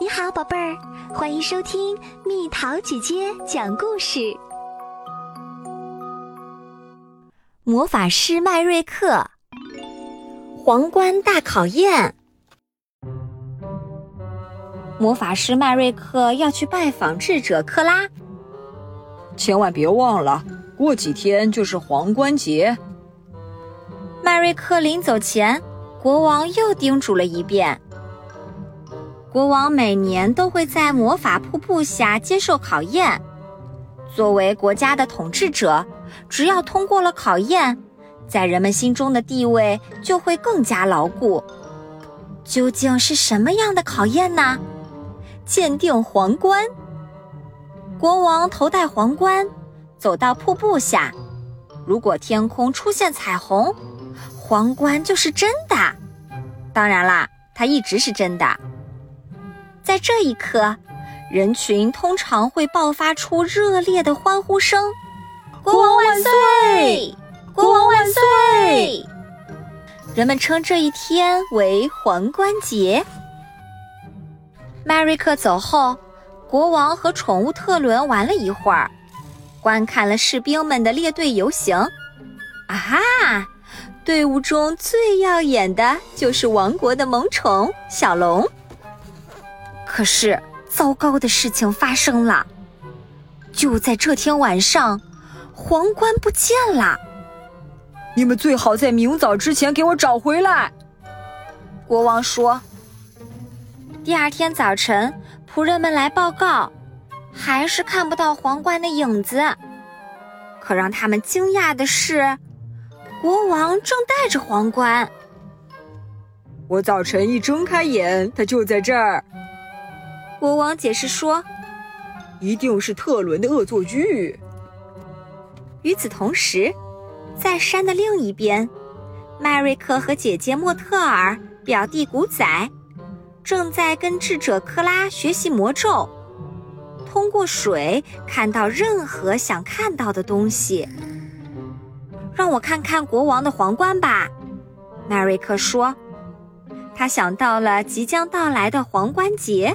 你好，宝贝儿，欢迎收听蜜桃姐姐讲故事。魔法师麦瑞克，皇冠大考验。魔法师麦瑞克要去拜访智者克拉，千万别忘了，过几天就是皇冠节。麦瑞克临走前，国王又叮嘱了一遍。国王每年都会在魔法瀑布下接受考验。作为国家的统治者，只要通过了考验，在人们心中的地位就会更加牢固。究竟是什么样的考验呢？鉴定皇冠。国王头戴皇冠，走到瀑布下。如果天空出现彩虹，皇冠就是真的。当然啦，它一直是真的。在这一刻，人群通常会爆发出热烈的欢呼声：“国王万岁！国王万岁！”人们称这一天为皇冠节。迈瑞克走后，国王和宠物特伦玩了一会儿，观看了士兵们的列队游行。啊哈！队伍中最耀眼的就是王国的萌宠小龙。可是，糟糕的事情发生了。就在这天晚上，皇冠不见了。你们最好在明早之前给我找回来。国王说。第二天早晨，仆人们来报告，还是看不到皇冠的影子。可让他们惊讶的是，国王正戴着皇冠。我早晨一睁开眼，他就在这儿。国王解释说：“一定是特伦的恶作剧。”与此同时，在山的另一边，麦瑞克和姐姐莫特尔、表弟古仔正在跟智者克拉学习魔咒，通过水看到任何想看到的东西。让我看看国王的皇冠吧，麦瑞克说。他想到了即将到来的皇冠节。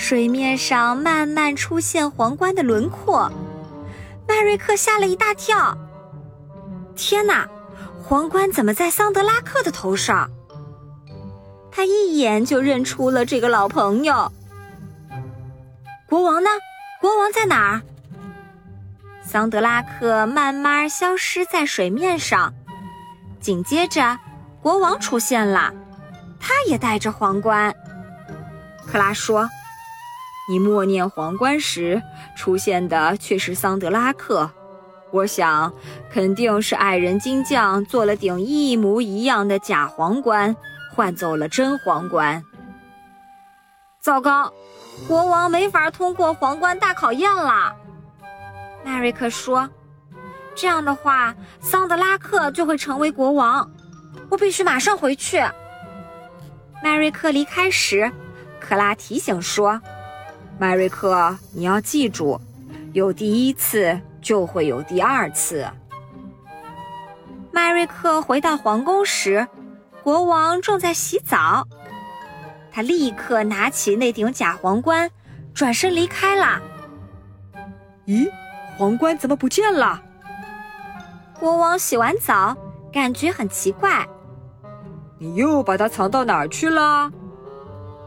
水面上慢慢出现皇冠的轮廓，麦瑞克吓了一大跳。天哪，皇冠怎么在桑德拉克的头上？他一眼就认出了这个老朋友。国王呢？国王在哪儿？桑德拉克慢慢消失在水面上，紧接着，国王出现了，他也戴着皇冠。克拉说。你默念皇冠时出现的却是桑德拉克，我想肯定是矮人金匠做了顶一模一样的假皇冠，换走了真皇冠。糟糕，国王没法通过皇冠大考验了。麦瑞克说：“这样的话，桑德拉克就会成为国王。我必须马上回去。”麦瑞克离开时，克拉提醒说。麦瑞克，你要记住，有第一次就会有第二次。迈瑞克回到皇宫时，国王正在洗澡。他立刻拿起那顶假皇冠，转身离开了。咦，皇冠怎么不见了？国王洗完澡，感觉很奇怪。你又把它藏到哪儿去了？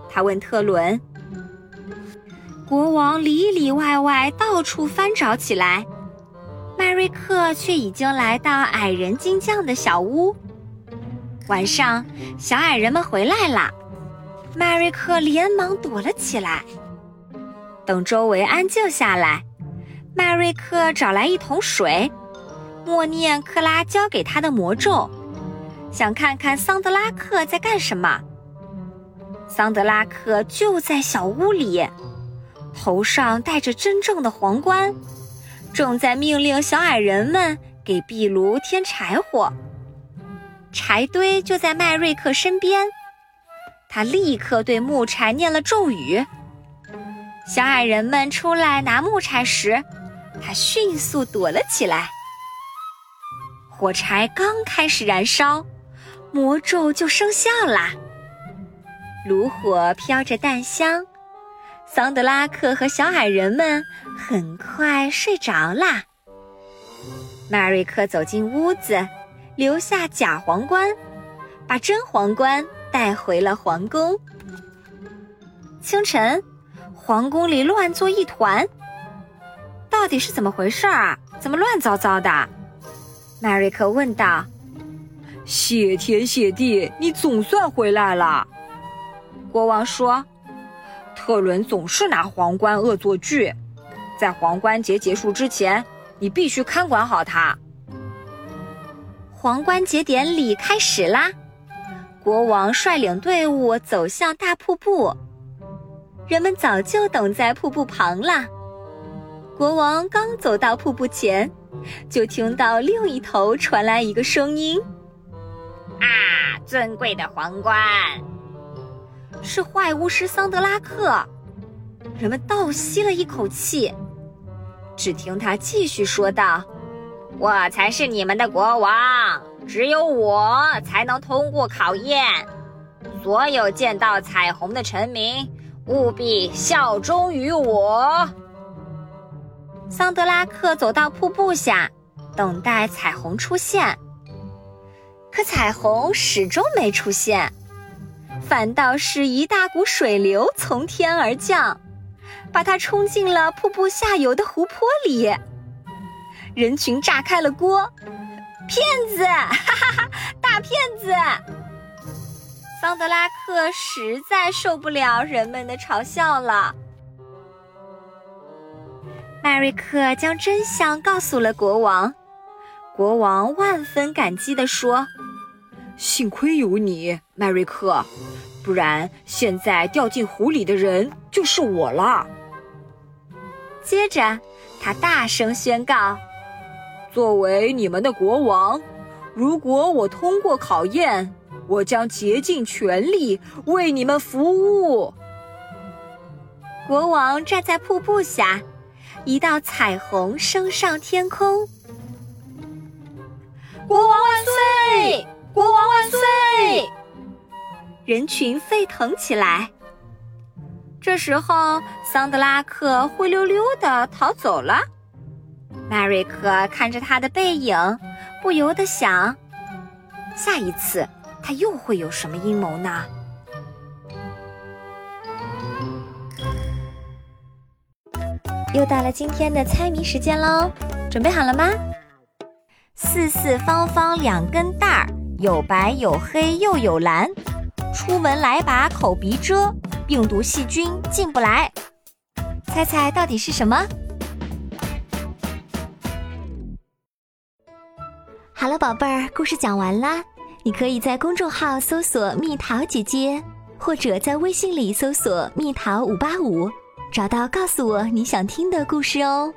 他问特伦。国王里里外外到处翻找起来，麦瑞克却已经来到矮人金匠的小屋。晚上，小矮人们回来了，麦瑞克连忙躲了起来。等周围安静下来，麦瑞克找来一桶水，默念克拉教给他的魔咒，想看看桑德拉克在干什么。桑德拉克就在小屋里。头上戴着真正的皇冠，正在命令小矮人们给壁炉添柴火。柴堆就在麦瑞克身边，他立刻对木柴念了咒语。小矮人们出来拿木柴时，他迅速躲了起来。火柴刚开始燃烧，魔咒就生效啦。炉火飘着淡香。桑德拉克和小矮人们很快睡着啦。迈瑞克走进屋子，留下假皇冠，把真皇冠带回了皇宫。清晨，皇宫里乱作一团，到底是怎么回事啊？怎么乱糟糟的？迈瑞克问道。谢天谢地，你总算回来了。国王说：“特伦总是拿皇冠恶作剧，在皇冠节结束之前，你必须看管好它。”皇冠节典礼开始啦！国王率领队伍走向大瀑布，人们早就等在瀑布旁了。国王刚走到瀑布前，就听到另一头传来一个声音。啊，尊贵的皇冠，是坏巫师桑德拉克。人们倒吸了一口气，只听他继续说道：“我才是你们的国王，只有我才能通过考验。所有见到彩虹的臣民，务必效忠于我。”桑德拉克走到瀑布下，等待彩虹出现。可彩虹始终没出现，反倒是一大股水流从天而降，把它冲进了瀑布下游的湖泊里。人群炸开了锅，骗子！哈哈哈，大骗子！桑德拉克实在受不了人们的嘲笑了。迈瑞克将真相告诉了国王，国王万分感激地说。幸亏有你，迈瑞克，不然现在掉进湖里的人就是我了。接着，他大声宣告：“作为你们的国王，如果我通过考验，我将竭尽全力为你们服务。”国王站在瀑布下，一道彩虹升上天空。国王万岁！国王万岁！人群沸腾起来。这时候，桑德拉克灰溜溜的逃走了。迈瑞克看着他的背影，不由得想：下一次他又会有什么阴谋呢？又到了今天的猜谜时间喽，准备好了吗？四四方方两根带儿。有白有黑又有蓝，出门来把口鼻遮，病毒细菌进不来。猜猜到底是什么？好了，宝贝儿，故事讲完啦。你可以在公众号搜索“蜜桃姐姐”，或者在微信里搜索“蜜桃五八五”，找到告诉我你想听的故事哦。